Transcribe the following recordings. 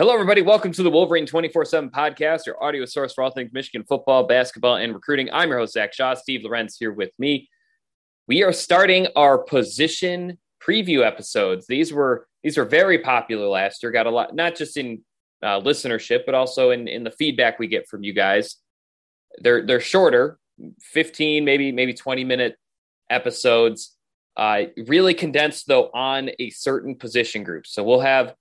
Hello, everybody. Welcome to the Wolverine 24 7 podcast, your audio source for all things Michigan football, basketball, and recruiting. I'm your host, Zach Shaw. Steve Lorenz here with me. We are starting our position preview episodes. These were these were very popular last year. Got a lot, not just in uh, listenership, but also in in the feedback we get from you guys. They're they're shorter, 15, maybe maybe 20 minute episodes. Uh, really condensed though on a certain position group. So we'll have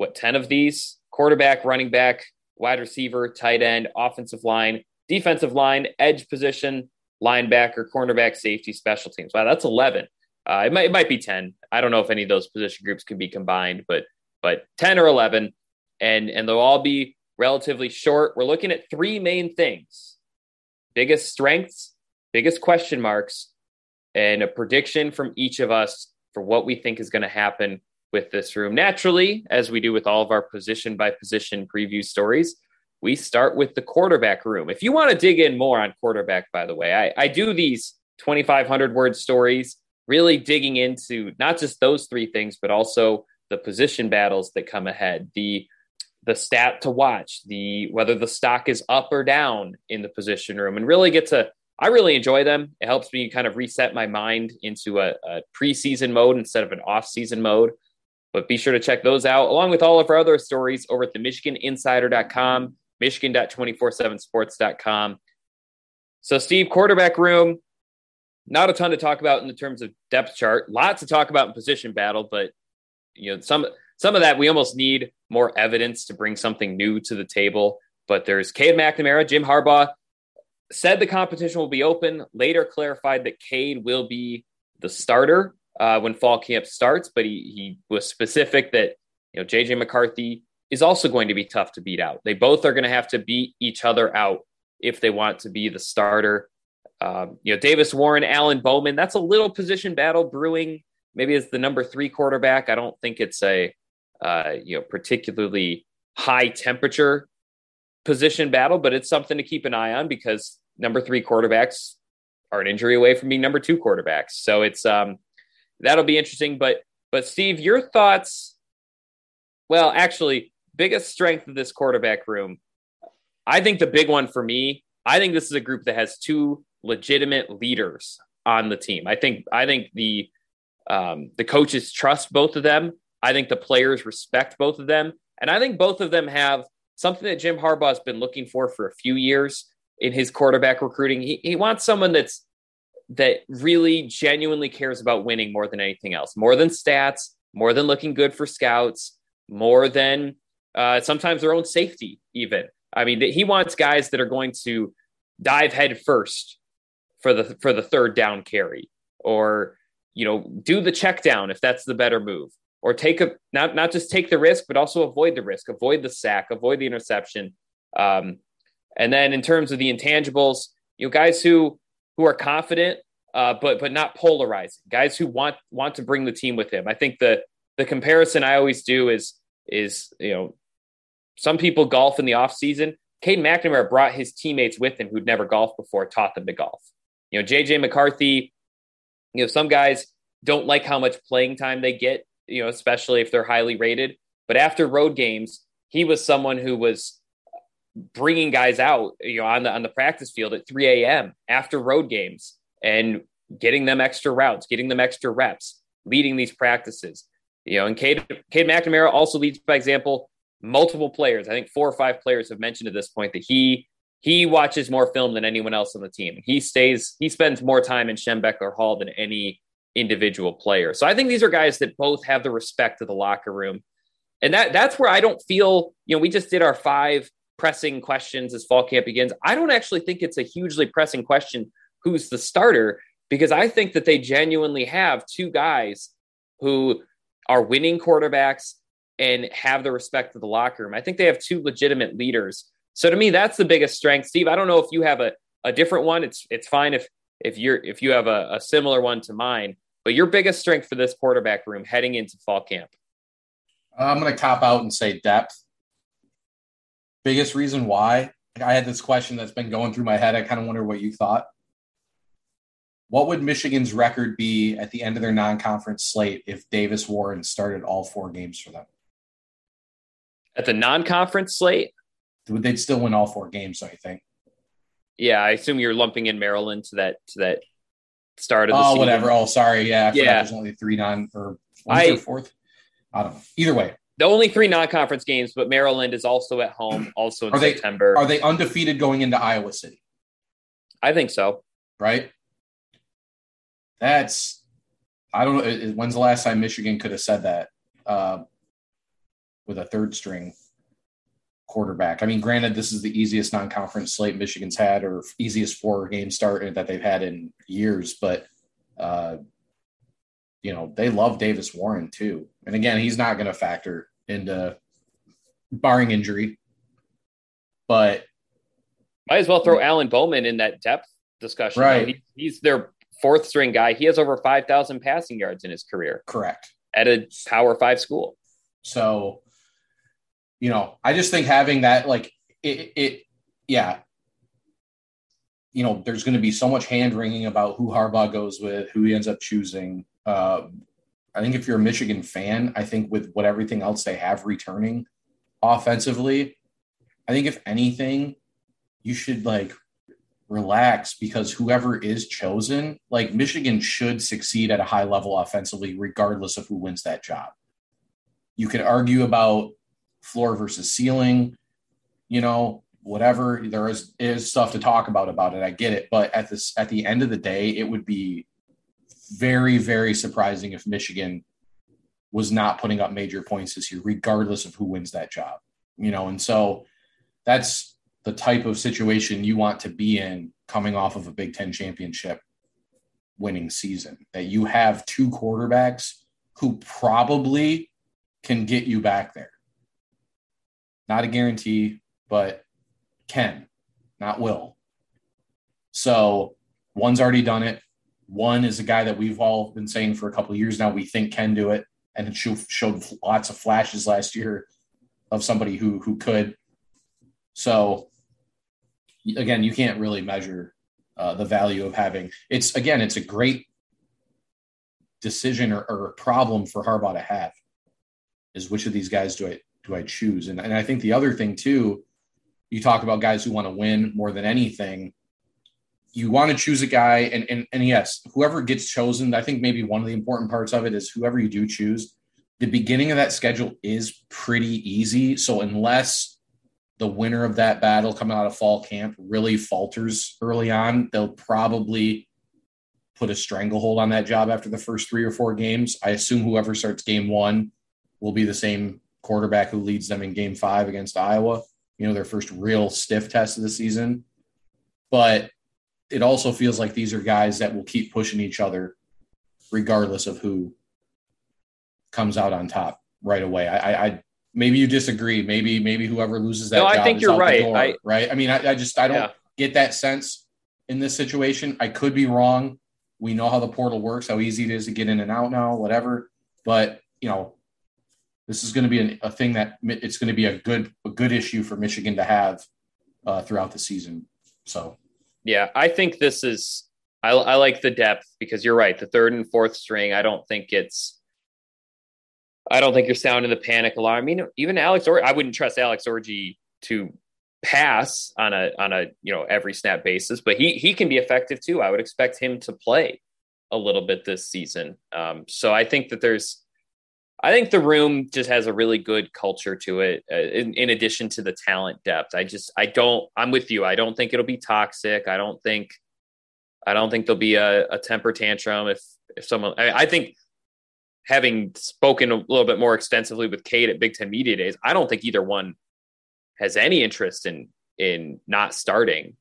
what 10 of these quarterback, running back, wide receiver, tight end, offensive line, defensive line, edge position, linebacker, cornerback, safety, special teams. Wow, that's 11. Uh, it might it might be 10. I don't know if any of those position groups can be combined, but but 10 or 11 and and they'll all be relatively short. We're looking at three main things. Biggest strengths, biggest question marks, and a prediction from each of us for what we think is going to happen with this room. Naturally, as we do with all of our position by position preview stories, we start with the quarterback room. If you want to dig in more on quarterback, by the way, I, I do these 2,500 word stories, really digging into not just those three things, but also the position battles that come ahead, the the stat to watch, the whether the stock is up or down in the position room, and really get to. I really enjoy them. It helps me kind of reset my mind into a, a preseason mode instead of an off-season mode. But be sure to check those out along with all of our other stories over at the MichiganInsider.com, Michigan.247sports.com. So, Steve, quarterback room, not a ton to talk about in the terms of depth chart. Lots to talk about in position battle, but you know, some some of that we almost need more evidence to bring something new to the table. But there's Cade McNamara, Jim Harbaugh said the competition will be open, later clarified that Cade will be the starter uh, when fall camp starts, but he he was specific that you know JJ McCarthy is also going to be tough to beat out. They both are going to have to beat each other out if they want to be the starter. Um, you know, Davis Warren, Alan Bowman, that's a little position battle brewing. Maybe as the number three quarterback. I don't think it's a uh, you know particularly high temperature position battle, but it's something to keep an eye on because number three quarterbacks are an injury away from being number two quarterbacks. So it's um, that'll be interesting. But but Steve, your thoughts? Well, actually, biggest strength of this quarterback room. I think the big one for me. I think this is a group that has two legitimate leaders on the team. I think I think the um, the coaches trust both of them. I think the players respect both of them, and I think both of them have something that Jim Harbaugh has been looking for for a few years in his quarterback recruiting. He, he wants someone that's that really genuinely cares about winning more than anything else, more than stats, more than looking good for scouts, more than uh, sometimes their own safety, even. I mean, he wants guys that are going to dive head first for the for the third down carry, or you know, do the check down if that's the better move, or take a not not just take the risk, but also avoid the risk, avoid the sack, avoid the interception. Um, and then in terms of the intangibles, you know, guys who who are confident, uh, but but not polarizing. Guys who want want to bring the team with him. I think the the comparison I always do is is you know some people golf in the off season. Cade McNamara brought his teammates with him who'd never golfed before, taught them to golf. You know, JJ McCarthy. You know, some guys don't like how much playing time they get. You know, especially if they're highly rated. But after road games, he was someone who was bringing guys out, you know, on the on the practice field at 3 a.m. after road games and getting them extra routes, getting them extra reps, leading these practices. You know, and Cade, Cade McNamara also leads by example. Multiple players, I think four or five players have mentioned at this point that he he watches more film than anyone else on the team. He stays, he spends more time in Schembechler Hall than any individual player. So I think these are guys that both have the respect of the locker room. And that that's where I don't feel, you know, we just did our five pressing questions as fall camp begins. I don't actually think it's a hugely pressing question who's the starter because I think that they genuinely have two guys who are winning quarterbacks and have the respect of the locker room. I think they have two legitimate leaders. So to me, that's the biggest strength. Steve, I don't know if you have a, a different one. It's it's fine if if you're if you have a, a similar one to mine, but your biggest strength for this quarterback room heading into fall camp. I'm going to cop out and say depth. Biggest reason why I had this question that's been going through my head. I kind of wonder what you thought. What would Michigan's record be at the end of their non conference slate if Davis Warren started all four games for them? At the non conference slate? They'd still win all four games, I think. Yeah, I assume you're lumping in Maryland to that to that start of the oh, season. whatever. Oh, sorry. Yeah, yeah. There's only three non or I, fourth. I don't know. Either way, the only three non-conference games, but Maryland is also at home, also in are September. They, are they undefeated going into Iowa City? I think so. Right. That's I don't know. When's the last time Michigan could have said that uh, with a third string quarterback? I mean, granted, this is the easiest non-conference slate Michigan's had, or easiest four-game start that they've had in years, but. Uh, you know, they love Davis Warren too. And again, he's not going to factor into barring injury, but might as well throw Alan Bowman in that depth discussion. Right. He, he's their fourth string guy. He has over 5,000 passing yards in his career. Correct. At a power five school. So, you know, I just think having that, like, it, it yeah, you know, there's going to be so much hand wringing about who Harbaugh goes with, who he ends up choosing. Uh, I think if you're a Michigan fan, I think with what everything else they have returning offensively, I think if anything, you should like relax because whoever is chosen, like Michigan should succeed at a high level offensively, regardless of who wins that job. You could argue about floor versus ceiling, you know, whatever. There is is stuff to talk about about it. I get it, but at this at the end of the day, it would be very, very surprising if Michigan was not putting up major points this year, regardless of who wins that job. You know, and so that's the type of situation you want to be in coming off of a Big Ten championship winning season. That you have two quarterbacks who probably can get you back there. Not a guarantee, but can, not will. So one's already done it. One is a guy that we've all been saying for a couple of years now we think can do it, and showed lots of flashes last year of somebody who who could. So again, you can't really measure uh, the value of having. It's again, it's a great decision or, or problem for Harbaugh to have. Is which of these guys do I do I choose? And and I think the other thing too, you talk about guys who want to win more than anything you want to choose a guy and, and and yes whoever gets chosen i think maybe one of the important parts of it is whoever you do choose the beginning of that schedule is pretty easy. So unless the winner of that battle coming out of fall camp really falters early on they'll probably put a stranglehold on that job after the first three or four games. I assume whoever starts game one will be the same quarterback who leads them in game five against iowa you know their first real stiff test of the season. But it also feels like these are guys that will keep pushing each other regardless of who comes out on top right away. I, I maybe you disagree. Maybe maybe whoever loses that. No, I think you're right. Door, I, right. I mean, I, I just I don't yeah. get that sense in this situation. I could be wrong. We know how the portal works, how easy it is to get in and out now, whatever. But you know, this is going to be an, a thing that it's going to be a good a good issue for Michigan to have uh, throughout the season. So yeah, I think this is. I, I like the depth because you're right. The third and fourth string, I don't think it's. I don't think you're sounding the panic alarm. I mean, even Alex or I wouldn't trust Alex Orji to pass on a on a you know every snap basis, but he he can be effective too. I would expect him to play a little bit this season. Um, so I think that there's I think the room just has a really good culture to it. Uh, in, in, addition to the talent depth, I just I don't. I'm with you. I don't think it'll be toxic. I don't think. I don't think there'll be a, a temper tantrum if if someone. I, I, think having spoken a little bit more extensively with Cade at Big Ten Media Days, I don't think either one has any interest in in not starting.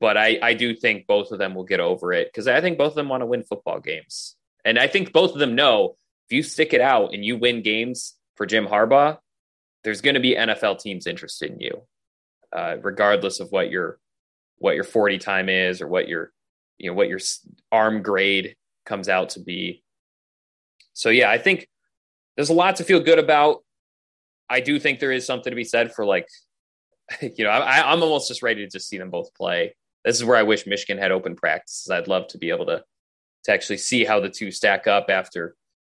But I I do think both of them will get over it because I think both of them want to win football games, and I think both of them know you stick it out and you win games for Jim Harbaugh, there's going to be NFL teams interested in you, uh, regardless of what your what your 40 time is or what your you know what your arm grade comes out to be. So yeah, I think there's a lot to feel good about. I do think there is something to be said for like, you know, I, I'm almost just ready to just see them both play. This is where I wish Michigan had open practices. I'd love to be able to to actually see how the two stack up after,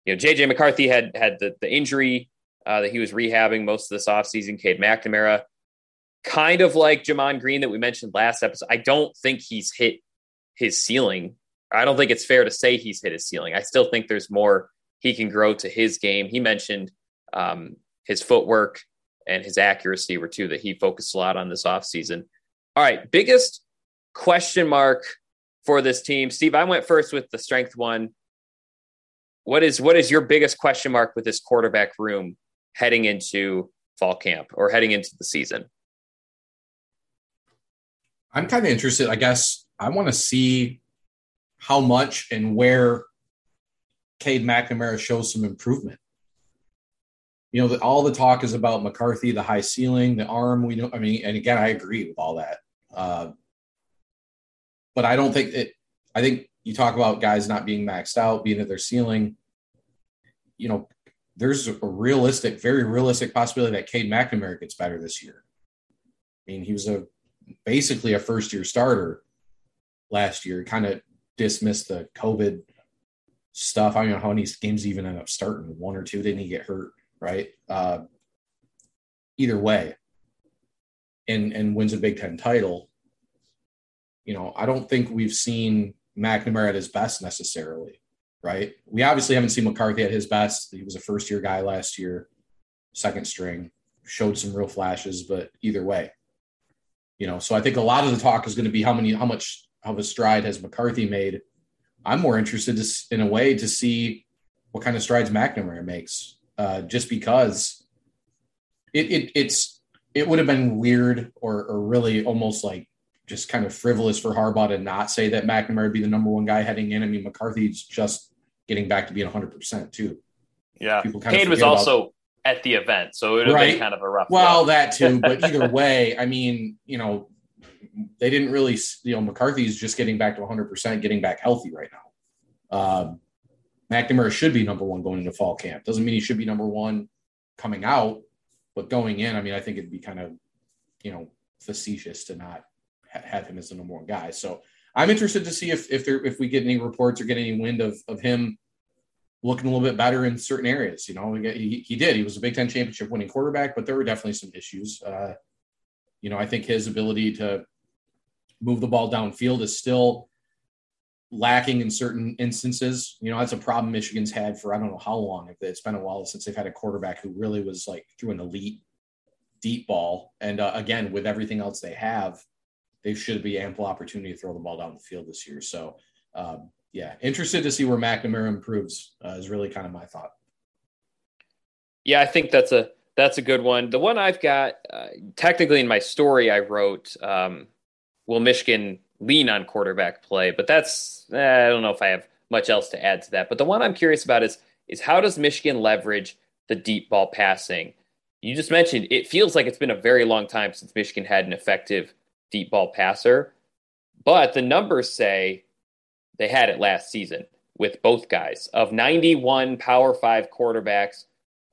you know, JJ McCarthy had had the, the injury uh, that he was rehabbing most of this offseason. Cade McNamara, kind of like Gemon Green that we mentioned last episode. I don't think he's hit his ceiling. I don't think it's fair to say he's hit his ceiling. I still think there's more he can grow to his game. He mentioned um, his footwork and his accuracy were two that he focused a lot on this offseason. All right, biggest question mark for this team. Steve, I went first with the strength one. What is what is your biggest question mark with this quarterback room heading into fall camp or heading into the season? I'm kind of interested. I guess I want to see how much and where Cade McNamara shows some improvement. You know, the, all the talk is about McCarthy, the high ceiling, the arm. We know, I mean, and again, I agree with all that. Uh, but I don't think it. I think you talk about guys not being maxed out, being at their ceiling. You know, there's a realistic, very realistic possibility that Cade McNamara gets better this year. I mean, he was a basically a first year starter last year. Kind of dismissed the COVID stuff. I don't know how many games even ended up starting. One or two. Didn't he get hurt? Right. Uh, either way, and and wins a Big Ten title. You know, I don't think we've seen McNamara at his best necessarily. Right. We obviously haven't seen McCarthy at his best. He was a first year guy last year, second string, showed some real flashes, but either way, you know. So I think a lot of the talk is going to be how many, how much of a stride has McCarthy made I'm more interested to, in a way to see what kind of strides McNamara makes, uh, just because it, it it's it would have been weird or, or really almost like just kind of frivolous for Harbaugh to not say that McNamara would be the number one guy heading in. I mean, McCarthy's just getting back to being 100 percent too. Yeah, People kind Cade was also about, at the event, so it would have right? been kind of a rough. Well, that too, but either way, I mean, you know, they didn't really, you know, McCarthy's just getting back to 100%, getting back healthy right now. Uh, McNamara should be number one going into fall camp. Doesn't mean he should be number one coming out, but going in, I mean, I think it'd be kind of, you know, facetious to not have him as the number one guy. So I'm interested to see if if there if we get any reports or get any wind of of him looking a little bit better in certain areas. You know, he, he did. He was a Big Ten championship winning quarterback, but there were definitely some issues. Uh, you know, I think his ability to move the ball downfield is still lacking in certain instances. You know, that's a problem Michigan's had for I don't know how long. It's been a while since they've had a quarterback who really was like threw an elite deep ball. And uh, again, with everything else they have, they should be ample opportunity to throw the ball down the field this year. So, um, yeah, interested to see where McNamara improves uh, is really kind of my thought. Yeah, I think that's a that's a good one. The one I've got, uh, technically in my story, I wrote, um, "Will Michigan lean on quarterback play?" But that's eh, I don't know if I have much else to add to that. But the one I'm curious about is is how does Michigan leverage the deep ball passing? You just mentioned it feels like it's been a very long time since Michigan had an effective deep ball passer, but the numbers say they had it last season with both guys. Of 91 Power Five quarterbacks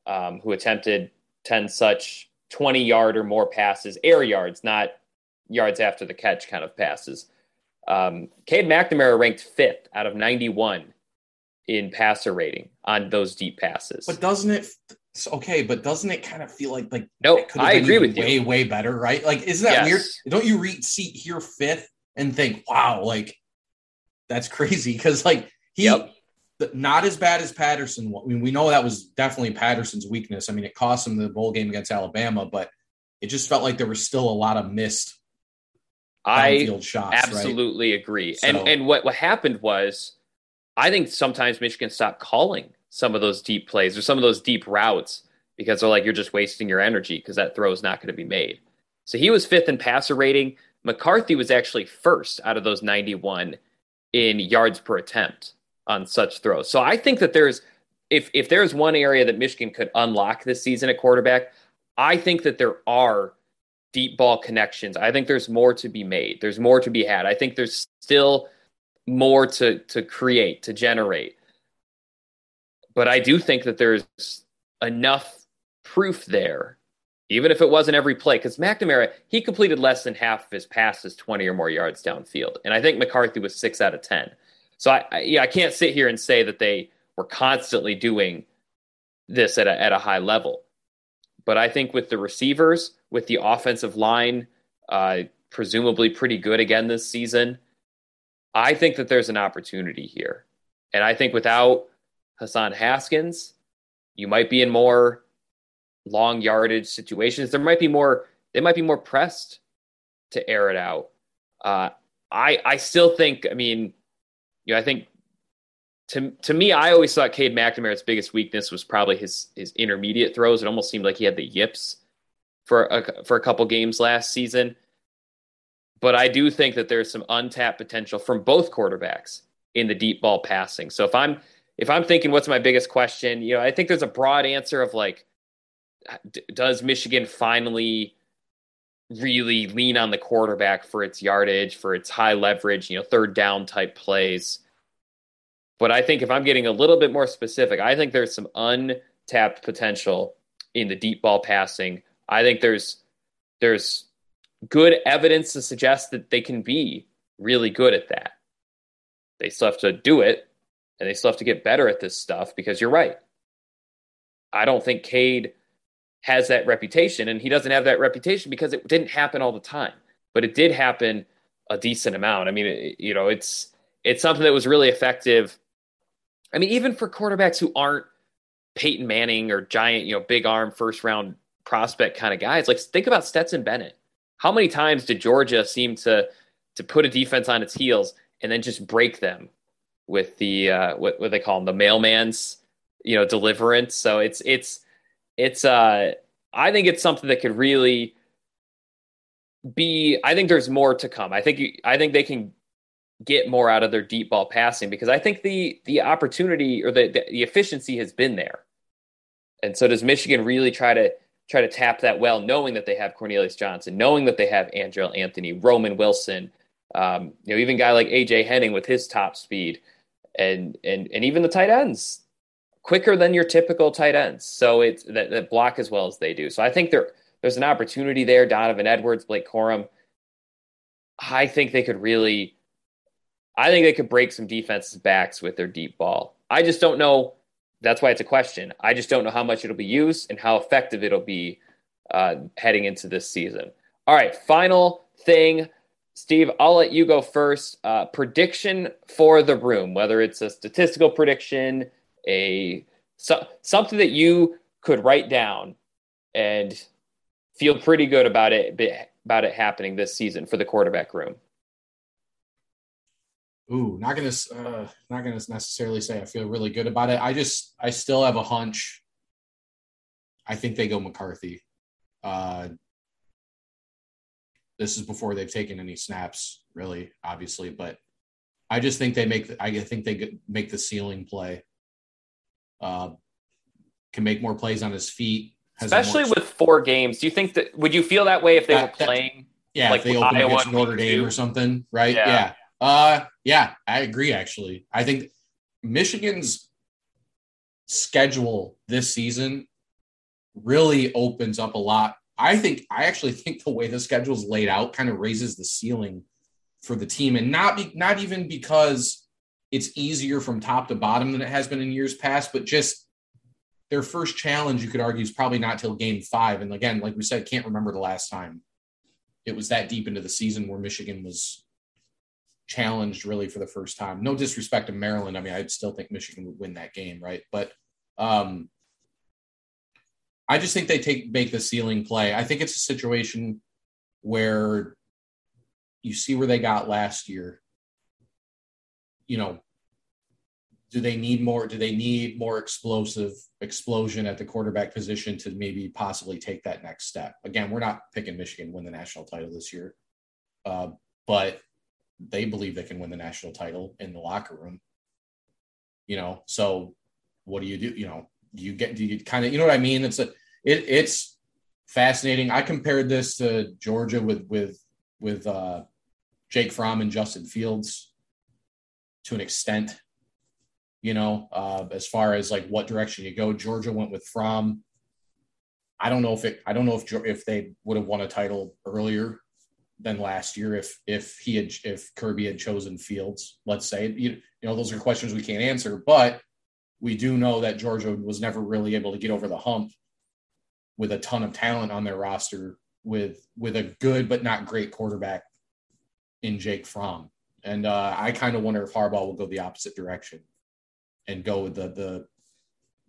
um, who attempted 10 such 20 yard or more passes, air yards, not yards after the catch kind of passes. Um, Cade McNamara ranked fifth out of 91 in passer rating on those deep passes. But doesn't it? Okay, but doesn't it kind of feel like like no? Nope, I agree with way, you. Way way better, right? Like, isn't that yes. weird? Don't you read seat here fifth and think, wow, like that's crazy? Because like he yep not as bad as Patterson. I mean, we know that was definitely Patterson's weakness. I mean, it cost him the bowl game against Alabama, but it just felt like there was still a lot of missed I shots. Absolutely right? agree. So, and and what what happened was, I think sometimes Michigan stopped calling some of those deep plays or some of those deep routes because they're like you're just wasting your energy because that throw is not going to be made. So he was fifth in passer rating. McCarthy was actually first out of those 91 in yards per attempt on such throws. So I think that there's if if there's one area that Michigan could unlock this season at quarterback, I think that there are deep ball connections. I think there's more to be made. There's more to be had. I think there's still more to to create, to generate. But I do think that there's enough proof there, even if it wasn't every play, because McNamara, he completed less than half of his passes 20 or more yards downfield. And I think McCarthy was six out of 10. So I, I yeah, I can't sit here and say that they were constantly doing this at a, at a high level. But I think with the receivers, with the offensive line, uh, presumably pretty good again this season, I think that there's an opportunity here. And I think without Hassan Haskins, you might be in more long yardage situations. There might be more, they might be more pressed to air it out. Uh, I, I still think, I mean, you know, I think to to me, I always thought Cade McNamara's biggest weakness was probably his his intermediate throws. It almost seemed like he had the yips for a, for a couple games last season. But I do think that there's some untapped potential from both quarterbacks in the deep ball passing. So if I'm if I'm thinking what's my biggest question, you know, I think there's a broad answer of like, does Michigan finally really lean on the quarterback for its yardage, for its high leverage, you know, third down type plays? But I think if I'm getting a little bit more specific, I think there's some untapped potential in the deep ball passing. I think there's there's good evidence to suggest that they can be really good at that. They still have to do it, and they still have to get better at this stuff because you're right. I don't think Cade has that reputation, and he doesn't have that reputation because it didn't happen all the time, but it did happen a decent amount. I mean, it, you know, it's it's something that was really effective I mean, even for quarterbacks who aren't Peyton Manning or giant, you know, big arm first round prospect kind of guys, like think about Stetson Bennett. How many times did Georgia seem to to put a defense on its heels and then just break them with the uh, what what they call them, the mailman's you know deliverance? So it's it's it's uh I think it's something that could really be. I think there's more to come. I think I think they can get more out of their deep ball passing because I think the the opportunity or the, the, the efficiency has been there. And so does Michigan really try to try to tap that well, knowing that they have Cornelius Johnson, knowing that they have Andrel Anthony, Roman Wilson, um, you know, even guy like AJ Henning with his top speed, and and and even the tight ends quicker than your typical tight ends. So it's that, that block as well as they do. So I think there there's an opportunity there. Donovan Edwards, Blake Corum. I think they could really I think they could break some defenses' backs with their deep ball. I just don't know. That's why it's a question. I just don't know how much it'll be used and how effective it'll be uh, heading into this season. All right, final thing. Steve, I'll let you go first. Uh, prediction for the room, whether it's a statistical prediction, a so, something that you could write down and feel pretty good about it about it happening this season for the quarterback room. Ooh, not gonna uh, not gonna necessarily say I feel really good about it. I just I still have a hunch. I think they go McCarthy. Uh, this is before they've taken any snaps, really, obviously, but I just think they make. I think they make the ceiling play. Uh, can make more plays on his feet, especially with four games. Do you think that would you feel that way if they that, were playing? That, yeah, like if they open Iowa against Notre Dame or something, right? yeah. yeah uh, yeah, I agree. Actually, I think Michigan's schedule this season really opens up a lot. I think I actually think the way the schedule is laid out kind of raises the ceiling for the team, and not be, not even because it's easier from top to bottom than it has been in years past, but just their first challenge, you could argue, is probably not till game five. And again, like we said, can't remember the last time it was that deep into the season where Michigan was challenged really for the first time. No disrespect to Maryland. I mean, I'd still think Michigan would win that game, right? But um, I just think they take make the ceiling play. I think it's a situation where you see where they got last year. You know, do they need more? Do they need more explosive explosion at the quarterback position to maybe possibly take that next step? Again, we're not picking Michigan win the national title this year, uh, but they believe they can win the national title in the locker room. You know, so what do you do? You know, you get do you kind of you know what I mean? It's a it it's fascinating. I compared this to Georgia with with with uh, Jake Fromm and Justin Fields to an extent. You know, uh, as far as like what direction you go, Georgia went with Fromm. I don't know if it. I don't know if if they would have won a title earlier than last year if if he had if Kirby had chosen Fields. Let's say you, you know those are questions we can't answer, but we do know that Georgia was never really able to get over the hump with a ton of talent on their roster with with a good but not great quarterback in Jake Fromm. And uh, I kind of wonder if Harbaugh will go the opposite direction and go with the the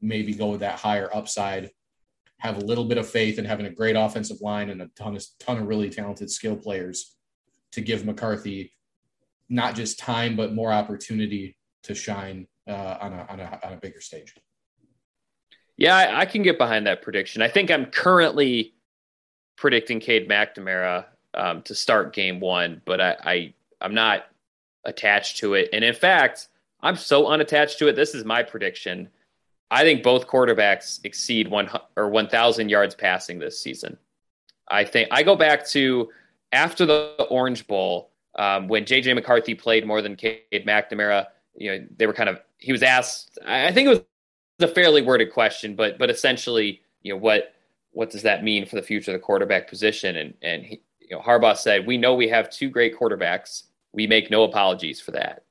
maybe go with that higher upside, have a little bit of faith in having a great offensive line and a ton of ton of really talented skill players to give McCarthy not just time but more opportunity to shine uh, on, a, on, a, on a bigger stage. Yeah, I, I, can get behind that prediction. I think I'm currently predicting Cade McNamara um, to start game one, but I, I I'm not attached to it. And in fact, I'm so unattached to it. This is my prediction. I think both quarterbacks exceed one or 1,000 yards passing this season. I think I go back to after the Orange Bowl um, when JJ McCarthy played more than Cade McNamara you know, they were kind of he was asked. I think it was a fairly worded question, but but essentially, you know, what what does that mean for the future of the quarterback position? And and he, you know, Harbaugh said, "We know we have two great quarterbacks. We make no apologies for that."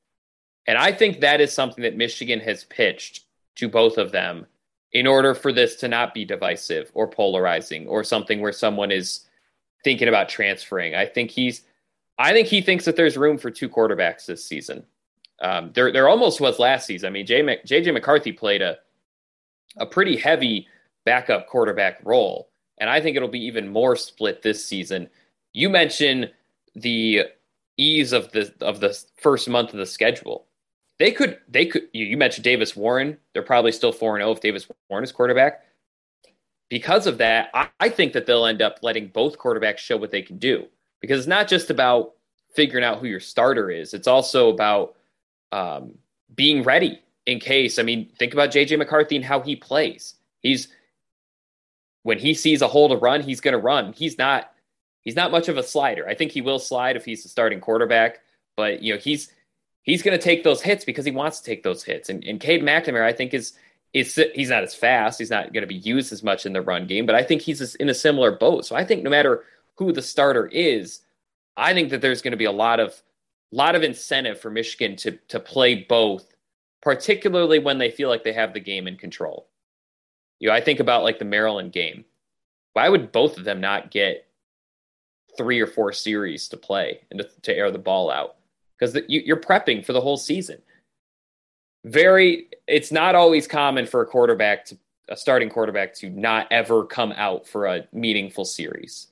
And I think that is something that Michigan has pitched to both of them in order for this to not be divisive or polarizing or something where someone is thinking about transferring. I think he's I think he thinks that there's room for two quarterbacks this season. Um, there, there almost was last season. I mean, JJ McCarthy played a a pretty heavy backup quarterback role, and I think it'll be even more split this season. You mentioned the ease of the of the first month of the schedule. They could they could you, mentioned Davis Warren. They're probably still four and zero oh if Davis Warren is quarterback. Because of that, I, I think that they'll end up letting both quarterbacks show what they can do because it's not just about figuring out who your starter is. It's also about um, being ready in case. I mean, think about JJ McCarthy and how he plays. He's when he sees a hole to run, he's going to run. He's not he's not much of a slider. I think he will slide if he's the starting quarterback, but you know he's he's going to take those hits because he wants to take those hits. And, and Cade McNamara, I think is is he's not as fast. He's not going to be used as much in the run game, but I think he's in a similar boat. So I think no matter who the starter is, I think that there's going to be a lot of lot of incentive for Michigan to to play both, particularly when they feel like they have the game in control. You know, I think about like the Maryland game. Why would both of them not get three or four series to play and to, to air the ball out? Because you, you're prepping for the whole season. Very, it's not always common for a quarterback to a starting quarterback to not ever come out for a meaningful series.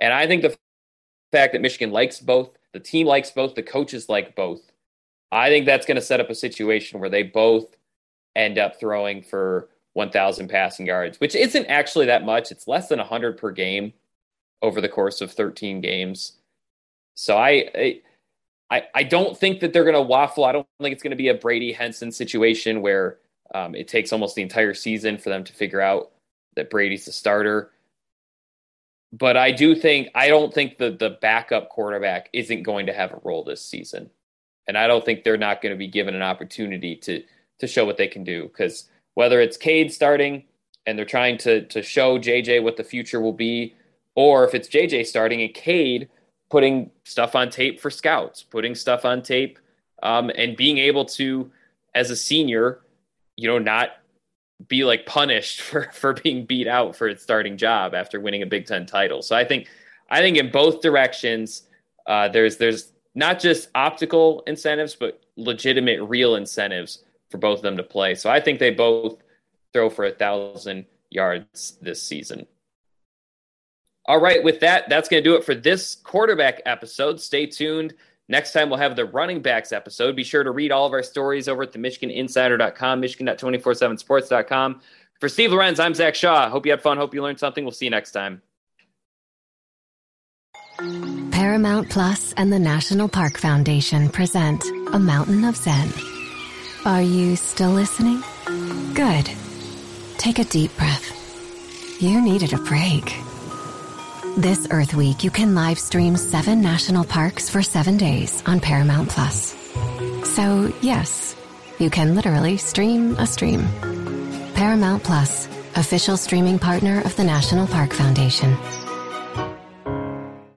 And I think the fact that Michigan likes both the team likes both, the coaches like both. I think that's going to set up a situation where they both end up throwing for 1,000 passing yards, which isn't actually that much. It's less than 100 per game over the course of 13 games. So I, I, I don't think that they're going to waffle. I don't think it's going to be a Brady Henson situation where um, it takes almost the entire season for them to figure out that Brady's the starter but I do think I don't think that the backup quarterback isn't going to have a role this season, and I don't think they're not going to be given an opportunity to to show what they can do because whether it's Cade starting and they're trying to to show JJ what the future will be, or if it's JJ starting and Cade putting stuff on tape for scouts, putting stuff on tape, um, and being able to, as a senior, you know, not be like punished for for being beat out for its starting job after winning a Big Ten title. So I think I think in both directions, uh, there's there's not just optical incentives, but legitimate, real incentives for both of them to play. So I think they both throw for a thousand yards this season. All right, with that, that's going to do it for this quarterback episode. Stay tuned Next time, we'll have the running backs episode. Be sure to read all of our stories over at the MichiganInsider.com, Michigan.247sports.com. For Steve Lorenz, I'm Zach Shaw. Hope you had fun. Hope you learned something. We'll see you next time. Paramount Plus and the National Park Foundation present A Mountain of Zen Are you still listening? Good. Take a deep breath. You needed a break. This Earth Week, you can live stream seven national parks for seven days on Paramount Plus. So, yes, you can literally stream a stream. Paramount Plus, official streaming partner of the National Park Foundation.